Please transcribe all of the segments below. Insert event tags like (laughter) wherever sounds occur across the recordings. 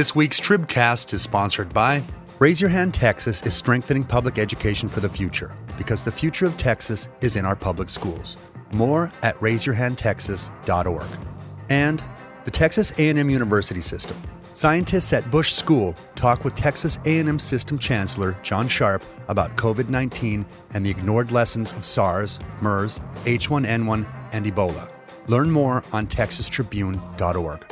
This week's Tribcast is sponsored by Raise Your Hand Texas is strengthening public education for the future because the future of Texas is in our public schools. More at raiseyourhandtexas.org. And the Texas A&M University System. Scientists at Bush School talk with Texas A&M System Chancellor John Sharp about COVID-19 and the ignored lessons of SARS, MERS, H1N1, and Ebola. Learn more on texastribune.org.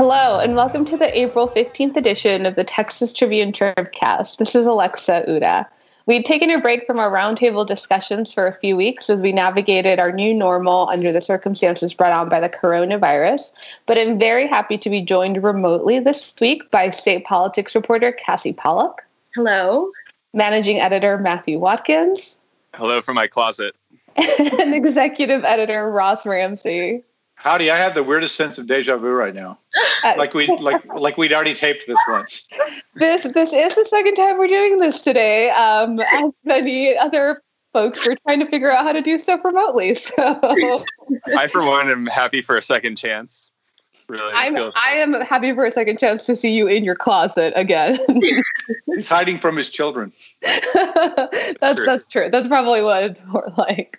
Hello, and welcome to the April 15th edition of the Texas Tribune Tribcast. This is Alexa Ura. We'd taken a break from our roundtable discussions for a few weeks as we navigated our new normal under the circumstances brought on by the coronavirus. But I'm very happy to be joined remotely this week by state politics reporter Cassi Pollock. Hello. Managing editor Matthew Watkins Hello from my closet. (laughs) and executive editor Ross Ramsey. Howdy, I have the weirdest sense of deja vu right now. Uh, Like we like like we'd already taped this once. this this is the second time we're doing this today. Um, as many other folks are trying to figure out how to do stuff remotely. So I, for one, am happy for a second chance. Really, I'm feels- I am happy for a second chance to see you in your closet again. (laughs) He's hiding from his children. (laughs) that's True. that's true. That's probably what it's more (laughs) like.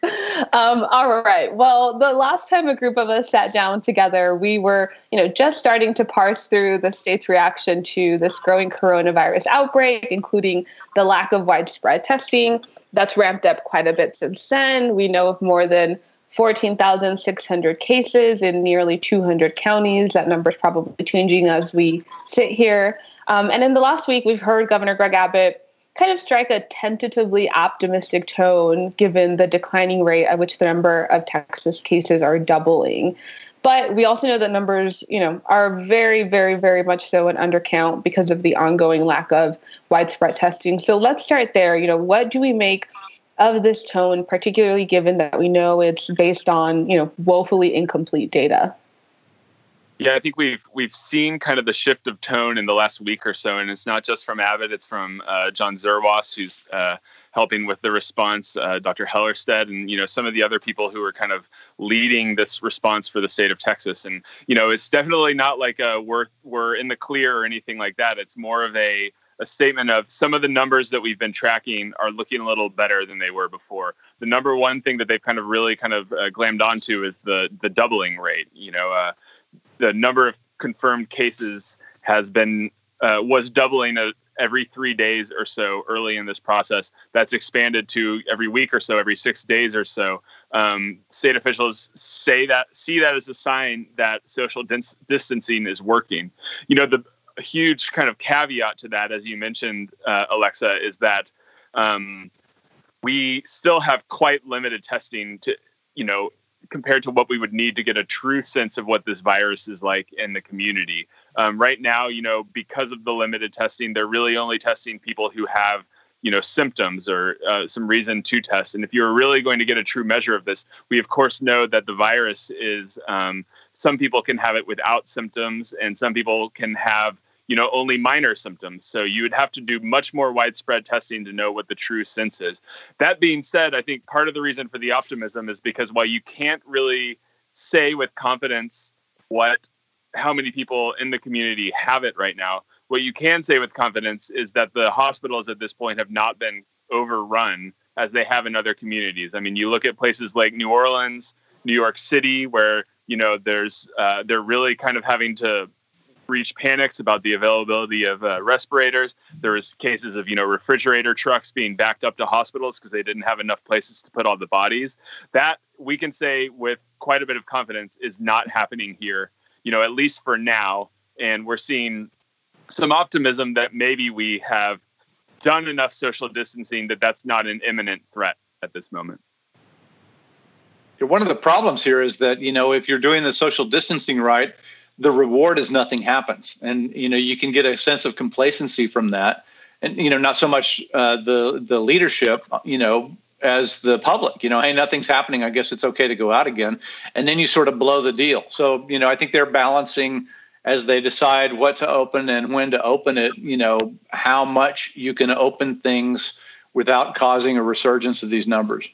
Um, all right. Well, the last time a group of us sat down together, we were, you know, just starting to parse through the state's reaction to this growing coronavirus outbreak, including the lack of widespread testing. That's ramped up quite a bit since then. We know of more than 14,600 cases in nearly 200 counties. That number is probably changing as we sit here. Um, and in the last week, we've heard Governor Greg Abbott kind of strike a tentatively optimistic tone given the declining rate at which the number of Texas cases are doubling. But we also know that numbers, you know, are very, very, very much so an undercount because of the ongoing lack of widespread testing. So let's start there. You know, what do we make of this tone, particularly given that we know it's based on, you know, woefully incomplete data? yeah, I think we've we've seen kind of the shift of tone in the last week or so, and it's not just from Abbott; it's from uh, John Zerwas, who's uh, helping with the response, uh, Dr. Hellerstedt, and you know some of the other people who are kind of leading this response for the state of Texas. And you know, it's definitely not like a we're we're in the clear or anything like that. It's more of a a statement of some of the numbers that we've been tracking are looking a little better than they were before. The number one thing that they've kind of really kind of uh, glammed onto is the the doubling rate. You know, uh, the number of confirmed cases has been uh, was doubling uh, every three days or so early in this process. That's expanded to every week or so, every six days or so. Um, state officials say that see that as a sign that social dis- distancing is working. You know, the a huge kind of caveat to that, as you mentioned, uh, Alexa, is that um, we still have quite limited testing to, you know, compared to what we would need to get a true sense of what this virus is like in the community. Um, right now, you know, because of the limited testing, they're really only testing people who have, you know, symptoms or uh, some reason to test. And if you're really going to get a true measure of this, we of course know that the virus is. Um, some people can have it without symptoms, and some people can have you know only minor symptoms. So you would have to do much more widespread testing to know what the true sense is. That being said i think part of the reason for the optimism is because while you can't really say with confidence what how many people in the community have it right now what you can say with confidence is that the hospitals at this point have not been overrun as they have in other communities. I mean you look at places like new orleans new york city where you know there's uh, they're really kind of having to reach panics about the availability of uh, respirators. There was cases of you know refrigerator trucks being backed up to hospitals because they didn't have enough places to put all the bodies. That we can say with quite a bit of confidence is not happening here. You know, at least for now, and we're seeing some optimism that maybe we have done enough social distancing that that's not an imminent threat at this moment. One of the problems here is that you know if you're doing the social distancing right, the reward is nothing happens, and you know you can get a sense of complacency from that, and you know not so much uh, the the leadership, you know, as the public. You know, hey, nothing's happening. I guess it's okay to go out again, and then you sort of blow the deal. So you know, I think they're balancing as they decide what to open and when to open it, you know, how much you can open things without causing a resurgence of these numbers.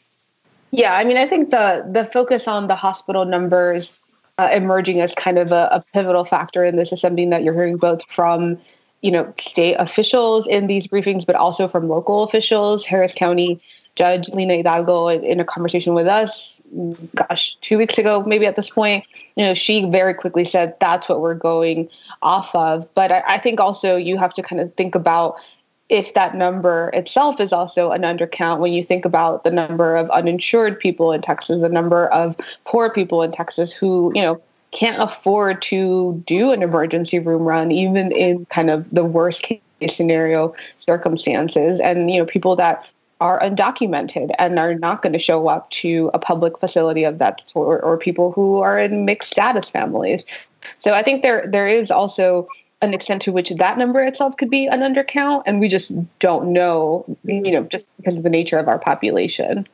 Yeah, I mean, I think the the focus on the hospital numbers uh, emerging as kind of a, a pivotal factor in this is something that you're hearing both from you know state officials in these briefings, but also from local officials. Harris County Judge Lina Hidalgo, in a conversation with us, gosh, two weeks ago, maybe at this point, you know, she very quickly said that's what we're going off of. But I, I think also you have to kind of think about if that number itself is also an undercount when you think about the number of uninsured people in Texas, the number of poor people in Texas who, you know, can't afford to do an emergency room run, even in kind of the worst case scenario circumstances. And, you know, people that are undocumented and are not going to show up to a public facility of that sort, or people who are in mixed status families. So I think there there is also an extent to which that number itself could be an undercount, and we just don't know, you know, just because of the nature of our population.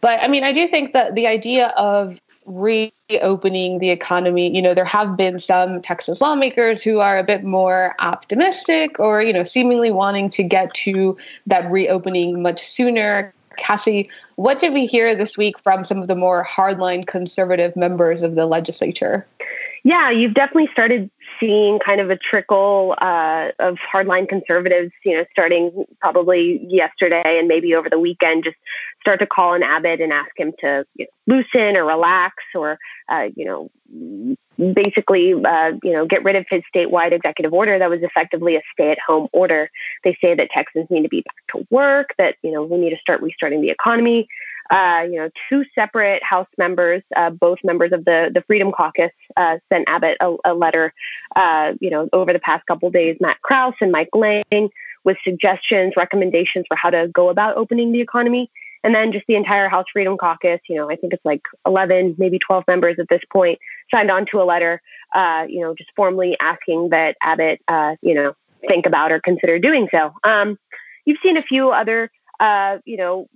But I mean, I do think that the idea of reopening the economy, you know, there have been some Texas lawmakers who are a bit more optimistic or, you know, seemingly wanting to get to that reopening much sooner. Cassi, what did we hear this week from some of the more hardline conservative members of the legislature? Yeah, you've definitely started seeing kind of a trickle uh, of hardline conservatives, you know, starting probably yesterday and maybe over the weekend, just start to call on Abbott and ask him to you know, loosen or relax or, uh, you know, basically, uh, you know, get rid of his statewide executive order that was effectively a stay-at-home order. They say that Texans need to be back to work, that you know we need to start restarting the economy uh, you know, two separate House members, uh, both members of the the Freedom Caucus, uh, sent Abbott a, a letter, uh, you know, over the past couple days. Matt Krause and Mike Lang with suggestions, recommendations for how to go about opening the economy. And then just the entire House Freedom Caucus, you know, I think it's like 11, maybe 12 members at this point, signed on to a letter, uh, you know, just formally asking that Abbott, uh, you know, think about or consider doing so. Um, you've seen a few other, you know,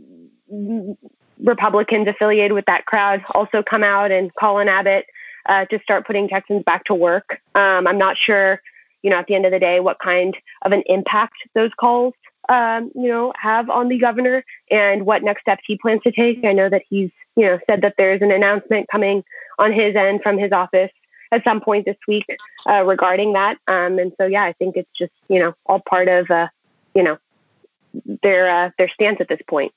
Republicans affiliated with that crowd also come out and call on Abbott uh, to start putting Texans back to work. Um, I'm not sure, you know, at the end of the day, what kind of an impact those calls, um, you know, have on the governor and what next steps he plans to take. I know that he's, you know, said that there's an announcement coming on his end from his office at some point this week uh, regarding that. Um, and so, yeah, I think it's just, you know, all part of, uh, you know, their uh, their stance at this point.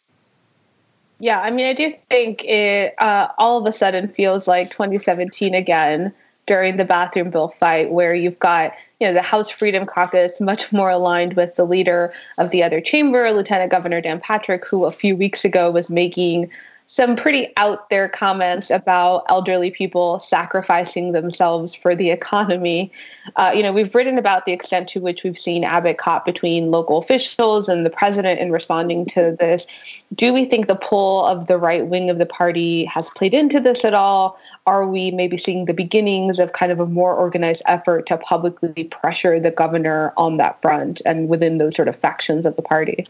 Yeah, I mean, I do think it uh, all of a sudden feels like 2017 again during the bathroom bill fight, where you've got you know the House Freedom Caucus much more aligned with the leader of the other chamber, Lieutenant Governor Dan Patrick, who a few weeks ago was making some pretty out there comments about elderly people sacrificing themselves for the economy. Uh, you know, we've written about the extent to which we've seen Abbott caught between local officials and the president in responding to this. Do we think the pull of the right wing of the party has played into this at all? Are we maybe seeing the beginnings of kind of a more organized effort to publicly pressure the governor on that front and within those sort of factions of the party?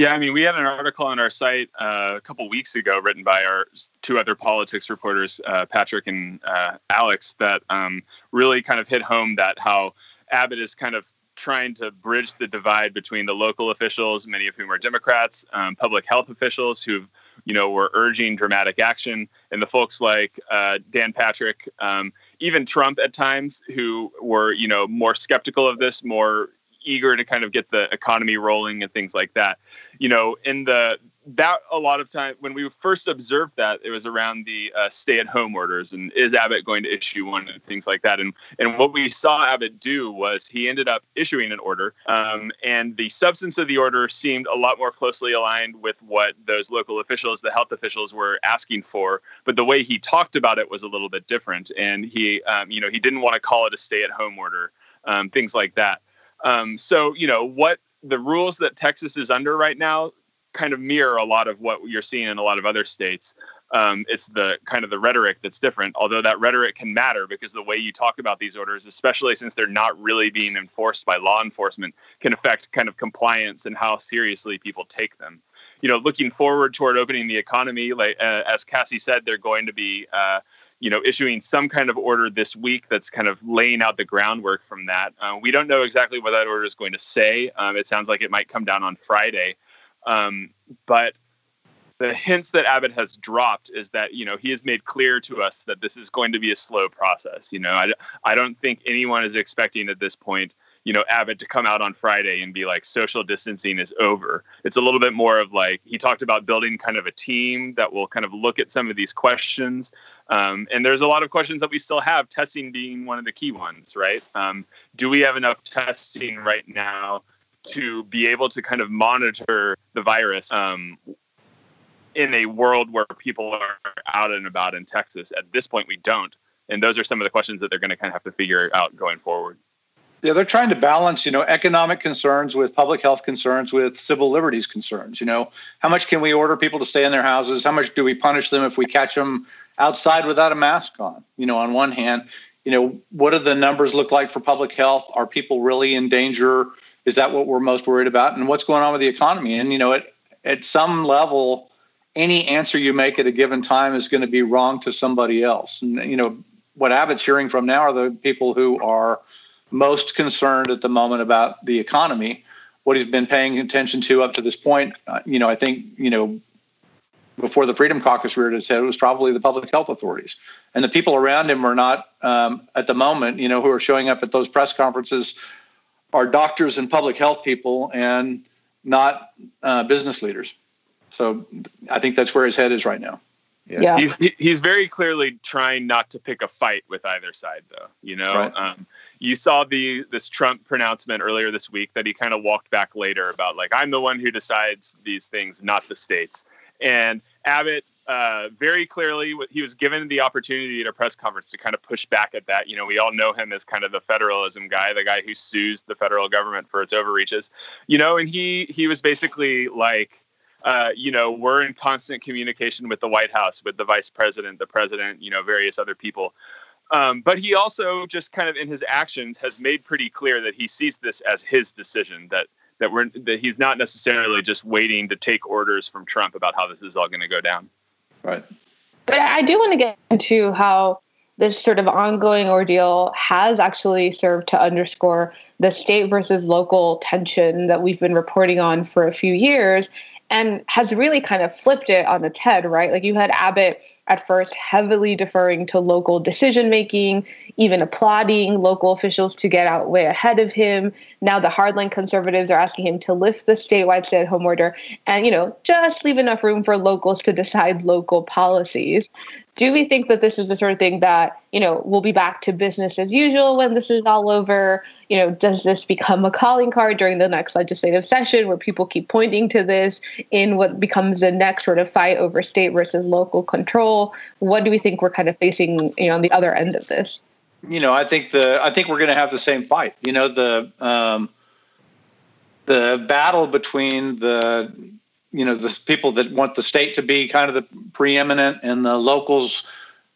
Yeah, I mean, we had an article on our site uh, a couple weeks ago, written by our two other politics reporters, uh, Patrick and uh, Alex, that um, really kind of hit home that how Abbott is kind of trying to bridge the divide between the local officials, many of whom are Democrats, um, public health officials who, you know, were urging dramatic action, and the folks like uh, Dan Patrick, um, even Trump at times, who were, you know, more skeptical of this, more eager to kind of get the economy rolling and things like that. You know, in the that a lot of time when we first observed that it was around the uh, stay-at-home orders and is Abbott going to issue one and things like that. And and what we saw Abbott do was he ended up issuing an order um, and the substance of the order seemed a lot more closely aligned with what those local officials the health officials were asking for but the way he talked about it was a little bit different. And he um, you know he didn't want to call it a stay-at-home order um, things like that um, so, you know, what the rules that Texas is under right now kind of mirror a lot of what you're seeing in a lot of other states. Um, it's the kind of the rhetoric that's different, although that rhetoric can matter because the way you talk about these orders, especially since they're not really being enforced by law enforcement, can affect kind of compliance and how seriously people take them. You know, looking forward toward opening the economy, like uh, as Cassi said, they're going to be uh, you know, issuing some kind of order this week that's kind of laying out the groundwork from that. Uh, we don't know exactly what that order is going to say. Um, it sounds like it might come down on Friday, um, but the hints that Abbott has dropped is that you know he has made clear to us that this is going to be a slow process. You know, I, I don't think anyone is expecting at this point you know Abbott to come out on Friday and be like social distancing is over. It's a little bit more of like he talked about building kind of a team that will kind of look at some of these questions. Um, and there's a lot of questions that we still have, testing being one of the key ones, right? Um, do we have enough testing right now to be able to kind of monitor the virus um, in a world where people are out and about in Texas? At this point, we don't. And those are some of the questions that they're going to kind of have to figure out going forward. Yeah, they're trying to balance, you know, economic concerns with public health concerns with civil liberties concerns. You know, how much can we order people to stay in their houses? How much do we punish them if we catch them outside without a mask on? You know, on one hand, you know, what do the numbers look like for public health? Are people really in danger? Is that what we're most worried about? And what's going on with the economy? And you know, at at some level, any answer you make at a given time is going to be wrong to somebody else. And you know, what Abbott's hearing from now are the people who are most concerned at the moment about the economy. What he's been paying attention to up to this point, uh, you know, I think, you know, before the Freedom Caucus reared its head, it was probably the public health authorities. And the people around him are not, um, at the moment, you know, who are showing up at those press conferences are doctors and public health people and not uh, business leaders. So I think that's where his head is right now. Yeah. yeah. He's, he's very clearly trying not to pick a fight with either side, though. You know, right. um, you saw the this Trump pronouncement earlier this week that he kind of walked back later about like I'm the one who decides these things, not the states. And Abbott uh, very clearly he was given the opportunity at a press conference to kind of push back at that. You know, we all know him as kind of the federalism guy, the guy who sues the federal government for its overreaches. You know, and he he was basically like. Uh, you know, we're in constant communication with the White House, with the vice president, the president, you know, various other people. Um, but he also just kind of in his actions has made pretty clear that he sees this as his decision that that we're that he's not necessarily just waiting to take orders from Trump about how this is all going to go down. Right. But I do want to get into how this sort of ongoing ordeal has actually served to underscore the state versus local tension that we've been reporting on for a few years and has really kind of flipped it on its head, right? Like you had Abbott at first heavily deferring to local decision making, even applauding local officials to get out way ahead of him. Now the hardline conservatives are asking him to lift the statewide stay at home order and, you know, just leave enough room for locals to decide local policies. Do we think that this is the sort of thing that you know we'll be back to business as usual when this is all over? You know does this become a calling card during the next legislative session where people keep pointing to this in what becomes the next sort of fight over state versus local control what do we think we're kind of facing you know on the other end of this you know i think the i think we're going to have the same fight you know the um the battle between the you know the people that want the state to be kind of the preeminent and the locals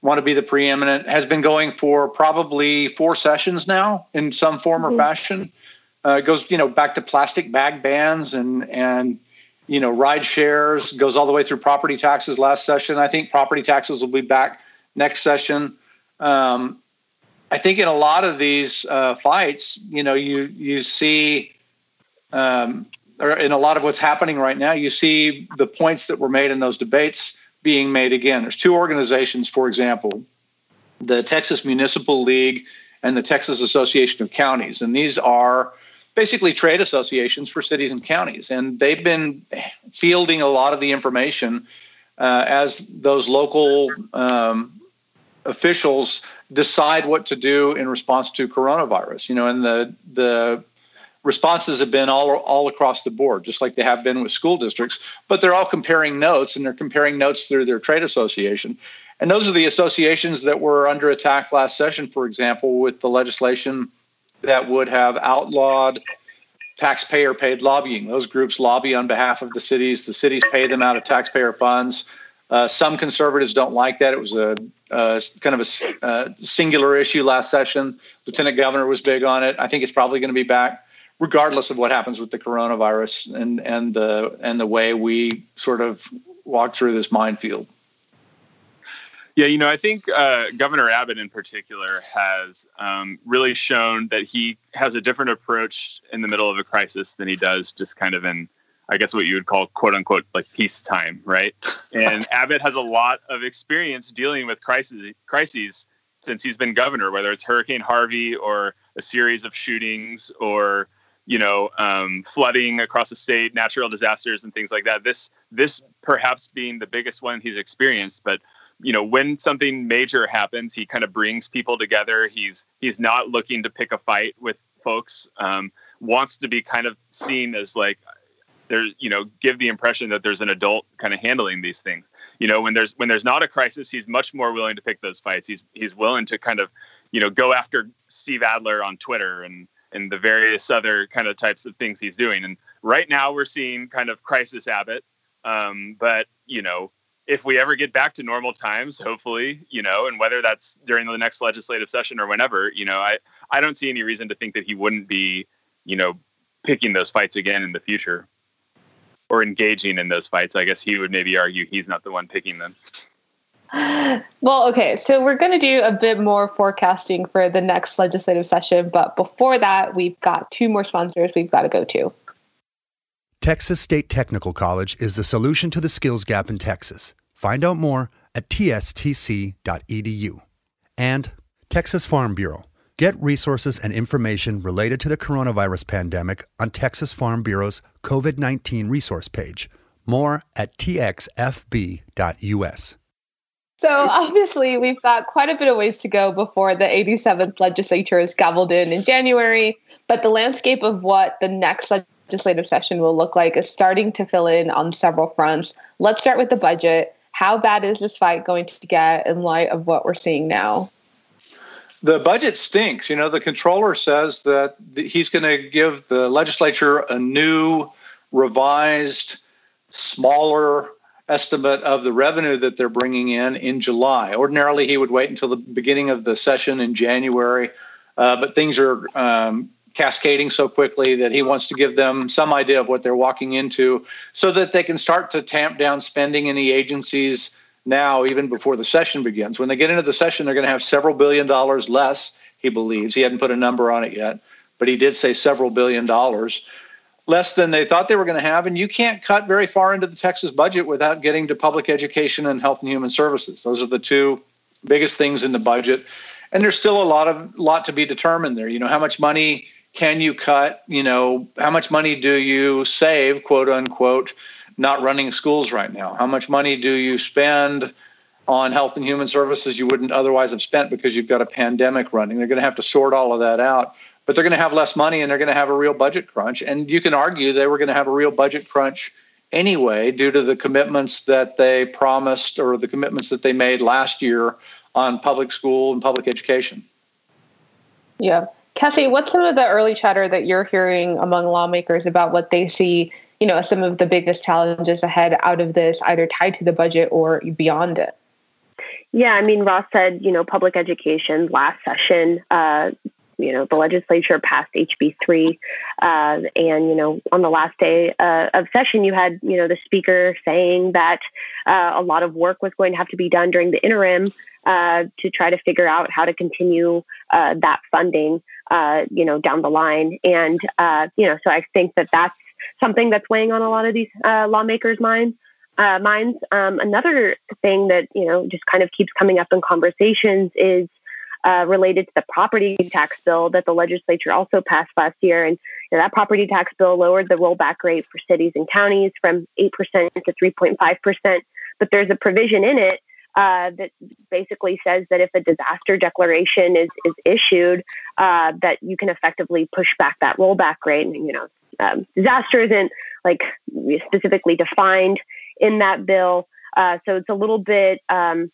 want to be the preeminent has been going for probably four sessions now in some form or mm-hmm. fashion. Uh, it goes you know back to plastic bag bans and and you know ride shares goes all the way through property taxes last session. I think property taxes will be back next session. Um, I think in a lot of these uh, fights, you know, you you see um, or in a lot of what's happening right now, you see the points that were made in those debates being made again. There's two organizations, for example, the Texas Municipal League and the Texas Association of Counties. And these are basically trade associations for cities and counties. And they've been fielding a lot of the information uh, as those local um, officials decide what to do in response to coronavirus. You know, and the the responses have been all all across the board, just like they have been with school districts. But they're all comparing notes, and they're comparing notes through their trade association. And those are the associations that were under attack last session, for example, with the legislation that would have outlawed taxpayer paid lobbying. Those groups lobby on behalf of the cities. The cities pay them out of taxpayer funds. Uh, some conservatives don't like that. It was a, kind of a, a singular issue last session. Lieutenant Governor was big on it. I think it's probably going to be back regardless of what happens with the coronavirus and and the and the way we sort of walk through this minefield. Yeah, you know, I think uh, Governor Abbott in particular has um, really shown that he has a different approach in the middle of a crisis than he does just kind of in, I guess, what you would call quote unquote like peacetime, right? And (laughs) Abbott has a lot of experience dealing with crises, crises since he's been governor, whether it's Hurricane Harvey or a series of shootings or you know um, flooding across the state, natural disasters, and things like that. This this perhaps being the biggest one he's experienced, but you know when something major happens he kind of brings people together. He's he's not looking to pick a fight with folks um, wants to be kind of seen as like there's you know give the impression that there's an adult kind of handling these things. You know when there's when there's not a crisis he's much more willing to pick those fights. He's he's willing to kind of you know go after steve adler on twitter and and the various other kind of types of things he's doing. And right now we're seeing kind of crisis abbott um, but you know if we ever get back to normal times, hopefully, you know, and whether that's during the next legislative session or whenever, you know, I, I don't see any reason to think that he wouldn't be, you know, picking those fights again in the future or engaging in those fights. I guess he would maybe argue he's not the one picking them. (sighs) Well, okay, so we're going to do a bit more forecasting for the next legislative session, but before that, we've got two more sponsors we've got to go to. Texas State Technical College is the solution to the skills gap in Texas. Find out more at tstc.edu. And Texas Farm Bureau. Get resources and information related to the coronavirus pandemic on Texas Farm Bureau's COVID 19 resource page. More at txfb.us. So obviously, we've got quite a bit of ways to go before the 87th legislature is gavelled in in January. But the landscape of what the next legislative session will look like is starting to fill in on several fronts. Let's start with the budget. How bad is this fight going to get in light of what we're seeing now? The budget stinks. You know, the controller says that he's going to give the legislature a new, revised, smaller estimate of the revenue that they're bringing in in July. Ordinarily, he would wait until the beginning of the session in January, uh, but things are um, cascading so quickly that he wants to give them some idea of what they're walking into so that they can start to tamp down spending in the agencies now, even before the session begins. When they get into the session, they're going to have several billion dollars less, he believes. He hadn't put a number on it yet, but he did say several billion dollars less than they thought they were going to have. And you can't cut very far into the Texas budget without getting to public education and health and human services. Those are the two biggest things in the budget. And there's still a lot of lot to be determined there. You know, how much money can you cut you know how much money do you save quote unquote not running schools right now? How much money do you spend on health and human services you wouldn't otherwise have spent because you've got a pandemic running? They're going to have to sort all of that out but they're going to have less money and they're going to have a real budget crunch. And you can argue they were going to have a real budget crunch anyway due to the commitments that they promised or the commitments that they made last year on public school and public education. Yeah Cassi, what's some of the early chatter that you're hearing among lawmakers about what they see, you know, some of the biggest challenges ahead out of this, either tied to the budget or beyond it? Yeah, I mean, Ross said, you know, public education last session, uh, you know, the legislature passed HB three, uh, and you know, on the last day uh, of session, you had you know the speaker saying that uh, a lot of work was going to have to be done during the interim uh, to try to figure out how to continue uh, that funding, uh, you know, down the line. And you know, so I think that that's something that's weighing on a lot of these lawmakers' minds. minds. Um, another thing that you know just kind of keeps coming up in conversations is uh, related to the property tax bill that the legislature also passed last year. And you know, that property tax bill lowered the rollback rate for cities and counties from 8% to 3.5%. But there's a provision in it uh, that basically says that if a disaster declaration is, is issued, uh, that you can effectively push back that rollback rate. And, you know, um, disaster isn't like specifically defined in that bill. Uh, so it's a little bit um,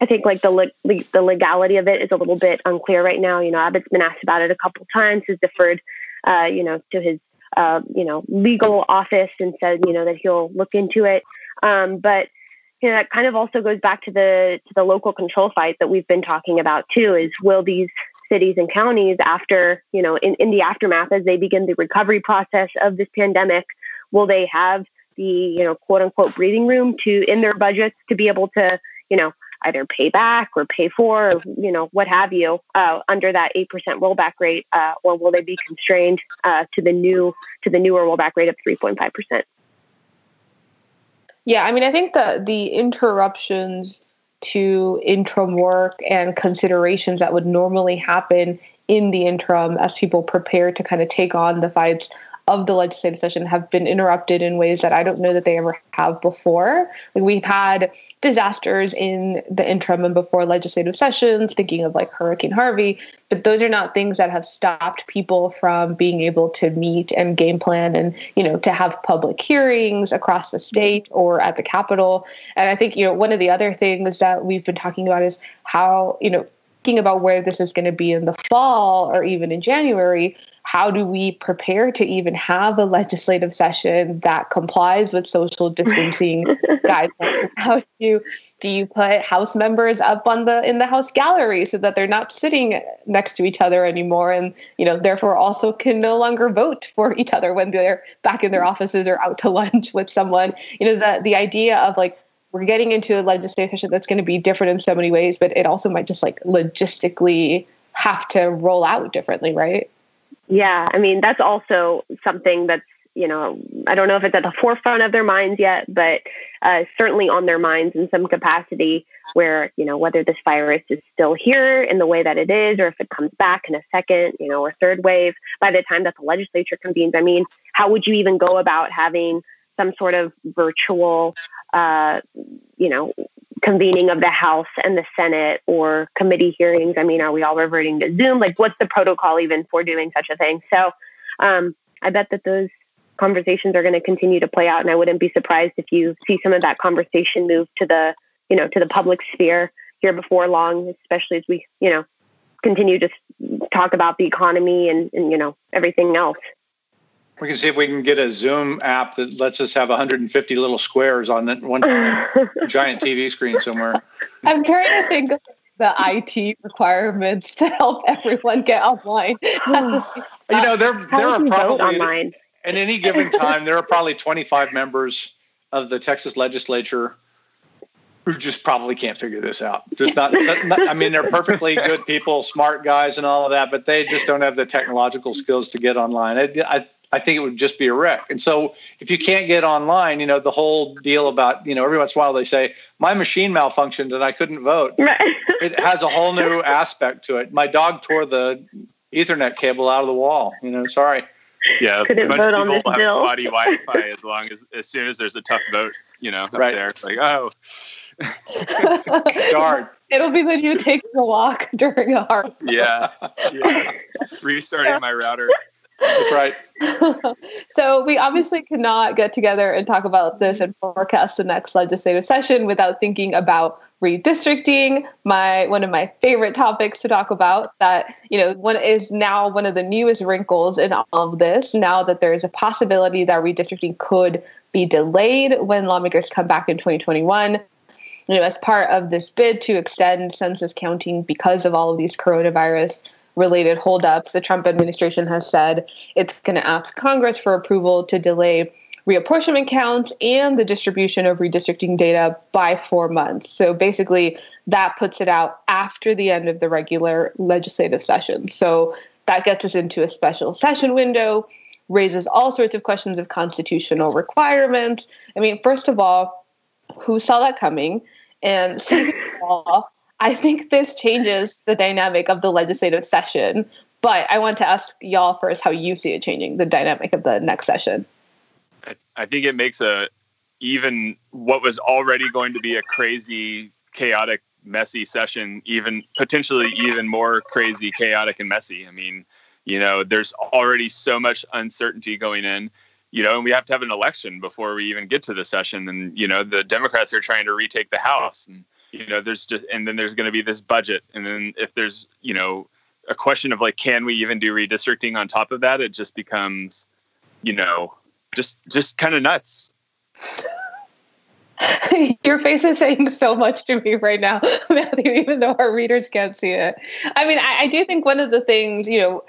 I think like the le- the legality of it is a little bit unclear right now. You know, Abbott's been asked about it a couple times, has deferred, uh, you know, to his uh, you know legal office and said you know that he'll look into it. Um, but you know, that kind of also goes back to the to the local control fight that we've been talking about too. Is will these cities and counties after you know in, in the aftermath as they begin the recovery process of this pandemic, will they have the you know quote unquote breathing room to in their budgets to be able to you know either pay back or pay for, or, you know, what have you, uh, under that eight percent rollback rate, uh, or will they be constrained uh, to the new to the newer rollback rate of three point five percent? Yeah, I mean, I think the the interruptions to interim work and considerations that would normally happen in the interim as people prepare to kind of take on the fights of the legislative session have been interrupted in ways that I don't know that they ever have before. Like we've had disasters in the interim and before legislative sessions, thinking of like Hurricane Harvey, but those are not things that have stopped people from being able to meet and game plan and, you know, to have public hearings across the state or at the Capitol. And I think, you know, one of the other things that we've been talking about is how, you know, thinking about where this is going to be in the fall or even in January, how do we prepare to even have a legislative session that complies with social distancing (laughs) guidelines? How do you do you put house members up on the in the house gallery so that they're not sitting next to each other anymore and you know therefore also can no longer vote for each other when they're back in their offices or out to lunch with someone you know the the idea of like we're getting into a legislative session that's going to be different in so many ways but it also might just like logistically have to roll out differently right yeah, I mean, that's also something that's, you know, I don't know if it's at the forefront of their minds yet, but uh, certainly on their minds in some capacity where, you know, whether this virus is still here in the way that it is, or if it comes back in a second, you know, or third wave by the time that the legislature convenes. I mean, how would you even go about having some sort of virtual, uh, you know, convening of the House and the Senate or committee hearings? I mean, are we all reverting to Zoom? Like, what's the protocol even for doing such a thing? So, um, I bet that those conversations are going to continue to play out, and I wouldn't be surprised if you see some of that conversation move to the, you know, to the public sphere here before long, especially as we, you know, continue to talk about the economy and, and you know everything else. We can see if we can get a Zoom app that lets us have 150 little squares on that one (laughs) giant TV screen somewhere. I'm trying to think of the IT requirements to help everyone get online. (sighs) you know, there there are probably online? at any given time there are probably 25 members of the Texas legislature who just probably can't figure this out. Just not, not, I mean, they're perfectly good people, smart guys, and all of that, but they just don't have the technological skills to get online. I, I, I think it would just be a wreck. And so if you can't get online, you know, the whole deal about, you know, every once in a while they say, my machine malfunctioned and I couldn't vote. Right. it has a whole new (laughs) aspect to it. My dog tore the Ethernet cable out of the wall. You know, sorry. Yeah, couldn't vote on this have bill. spotty (laughs) Wi-Fi as long as as soon as there's a tough vote, you know, up right. there. It's like, oh, darn. (laughs) It'll be the new taking a walk during a hard. Yeah, yeah. Restarting my router. That's right. (laughs) so we obviously cannot get together and talk about this and forecast the next legislative session without thinking about redistricting my one of my favorite topics to talk about that you know one is now one of the newest wrinkles in all of this now that there is a possibility that redistricting could be delayed when lawmakers come back in 2021 you know as part of this bid to extend census counting because of all of these coronavirus related holdups, the Trump administration has said it's going to ask Congress for approval to delay reapportionment counts and the distribution of redistricting data by four months. So basically, that puts it out after the end of the regular legislative session. So that gets us into a special session window, raises all sorts of questions of constitutional requirements. I mean, first of all, who saw that coming? And second of all, I think this changes the dynamic of the legislative session. But I want to ask y'all first how you see it changing the dynamic of the next session. I, think it makes a even what was already going to be a crazy, chaotic, messy session even potentially even more crazy, chaotic, and messy. I mean, you know, there's already so much uncertainty going in you know, and we have to have an election before we even get to the session. And you know, the Democrats are trying to retake the House, and you know there's just and then there's going to be this budget and then if there's you know a question of like can we even do redistricting on top of that it just becomes you know just just kind of nuts (laughs) Your face is saying so much to me right now, (laughs) Matthew, even though our readers can't see it. I mean, I, I, do think one of the things, you know,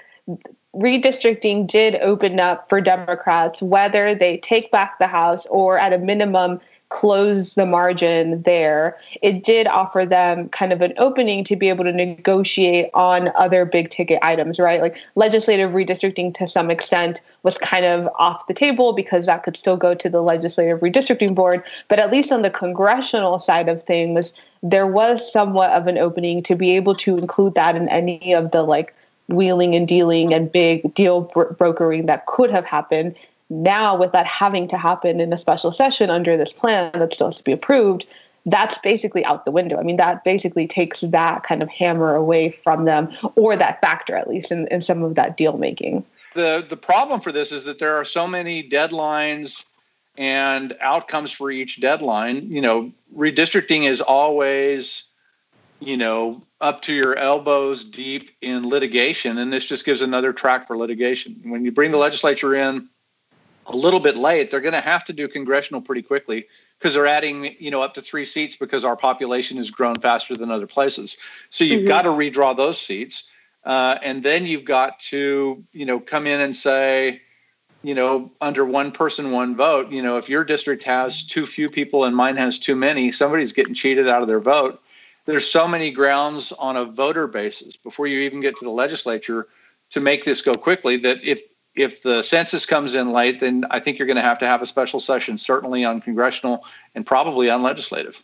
redistricting did open up for Democrats, whether they take back the House or at a minimum close the margin there, it did offer them kind of an opening to be able to negotiate on other big ticket items, right? Like legislative redistricting to some extent was kind of off the table because that could still go to the legislative redistricting board. But at least on the congressional side of things, there was somewhat of an opening to be able to include that in any of the like wheeling and dealing and big deal bro- brokering that could have happened now with that having to happen in a special session under this plan that still has to be approved that's basically out the window. I mean that basically takes that kind of hammer away from them or that factor at least in, in some of that deal making. The the problem for this is that there are so many deadlines and outcomes for each deadline. You know redistricting is always you know up to your elbows deep in litigation and this just gives another track for litigation. When you bring the legislature in a little bit late, they're going to have to do congressional pretty quickly because they're adding, you know, up to three seats because our population has grown faster than other places. So you've mm-hmm. got to redraw those seats, uh, and then you've got to, you know, come in and say, you know, under one person, one vote. You know, if your district has too few people and mine has too many, somebody's getting cheated out of their vote. There's so many grounds on a voter basis before you even get to the legislature to make this go quickly that if if the census comes in late, then I think you're going to have to have a special session, certainly on congressional and probably on legislative.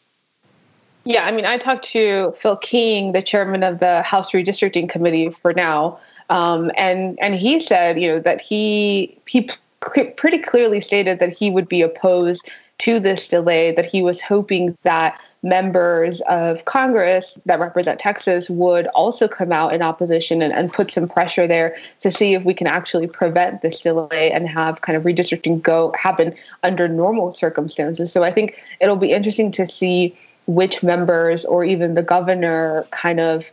Yeah, I mean, I talked to Phil King, the chairman of the House Redistricting Committee for now, um, and and he said, you know, that he he pretty clearly stated that he would be opposed to this delay. That he was hoping that members of Congress that represent Texas would also come out in opposition and, and put some pressure there to see if we can actually prevent this delay and have kind of redistricting go happen under normal circumstances. So I think it'll be interesting to see which members or even the governor kind of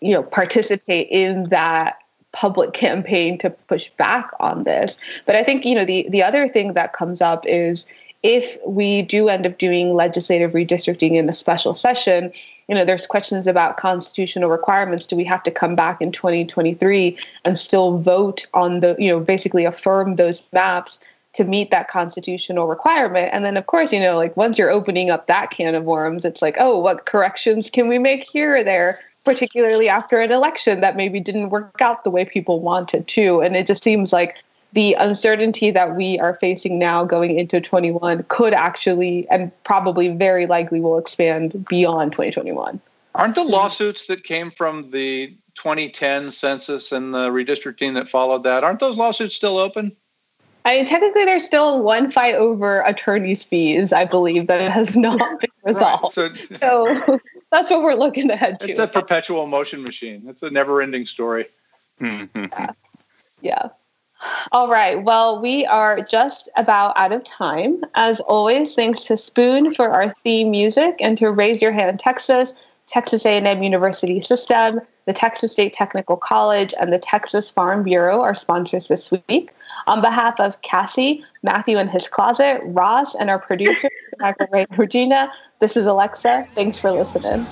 you know participate in that public (laughs) campaign to push back on this but i think you know the the other thing that comes up is if we do end up doing legislative redistricting in a special session, you know, there's questions about constitutional requirements. Do we have to come back in 2023 and still vote on the, you know, basically affirm those maps to meet that constitutional requirement? And then, of course, you know, like once you're opening up that can of worms, it's like, oh, what corrections can we make here or there? particularly after an election that maybe didn't work out the way people wanted to. And it just seems like the uncertainty that we are facing now going into 21 could actually and probably very likely will expand beyond 2021. Aren't the hmm. lawsuits that came from the 2010 census and the redistricting that followed that, aren't those lawsuits still open? I mean, technically, there's still one fight over attorney's fees, I believe, that has (laughs) not been resolved. Right. So, so, (laughs) that's what we're looking ahead to. It's a perpetual motion machine. It's a never ending story. Mm-hmm. Yeah. yeah. All right. Well, we are just about out of time. As always, thanks to Spoon for our theme music and to Raise Your Hand Texas, Texas A&M University System, the Texas State Technical College, and the Texas Farm Bureau are sponsors this week. On behalf of Cassi, Matthew in his closet, Ross, and our producer, (laughs) Regina, this is Alexa. Thanks for listening.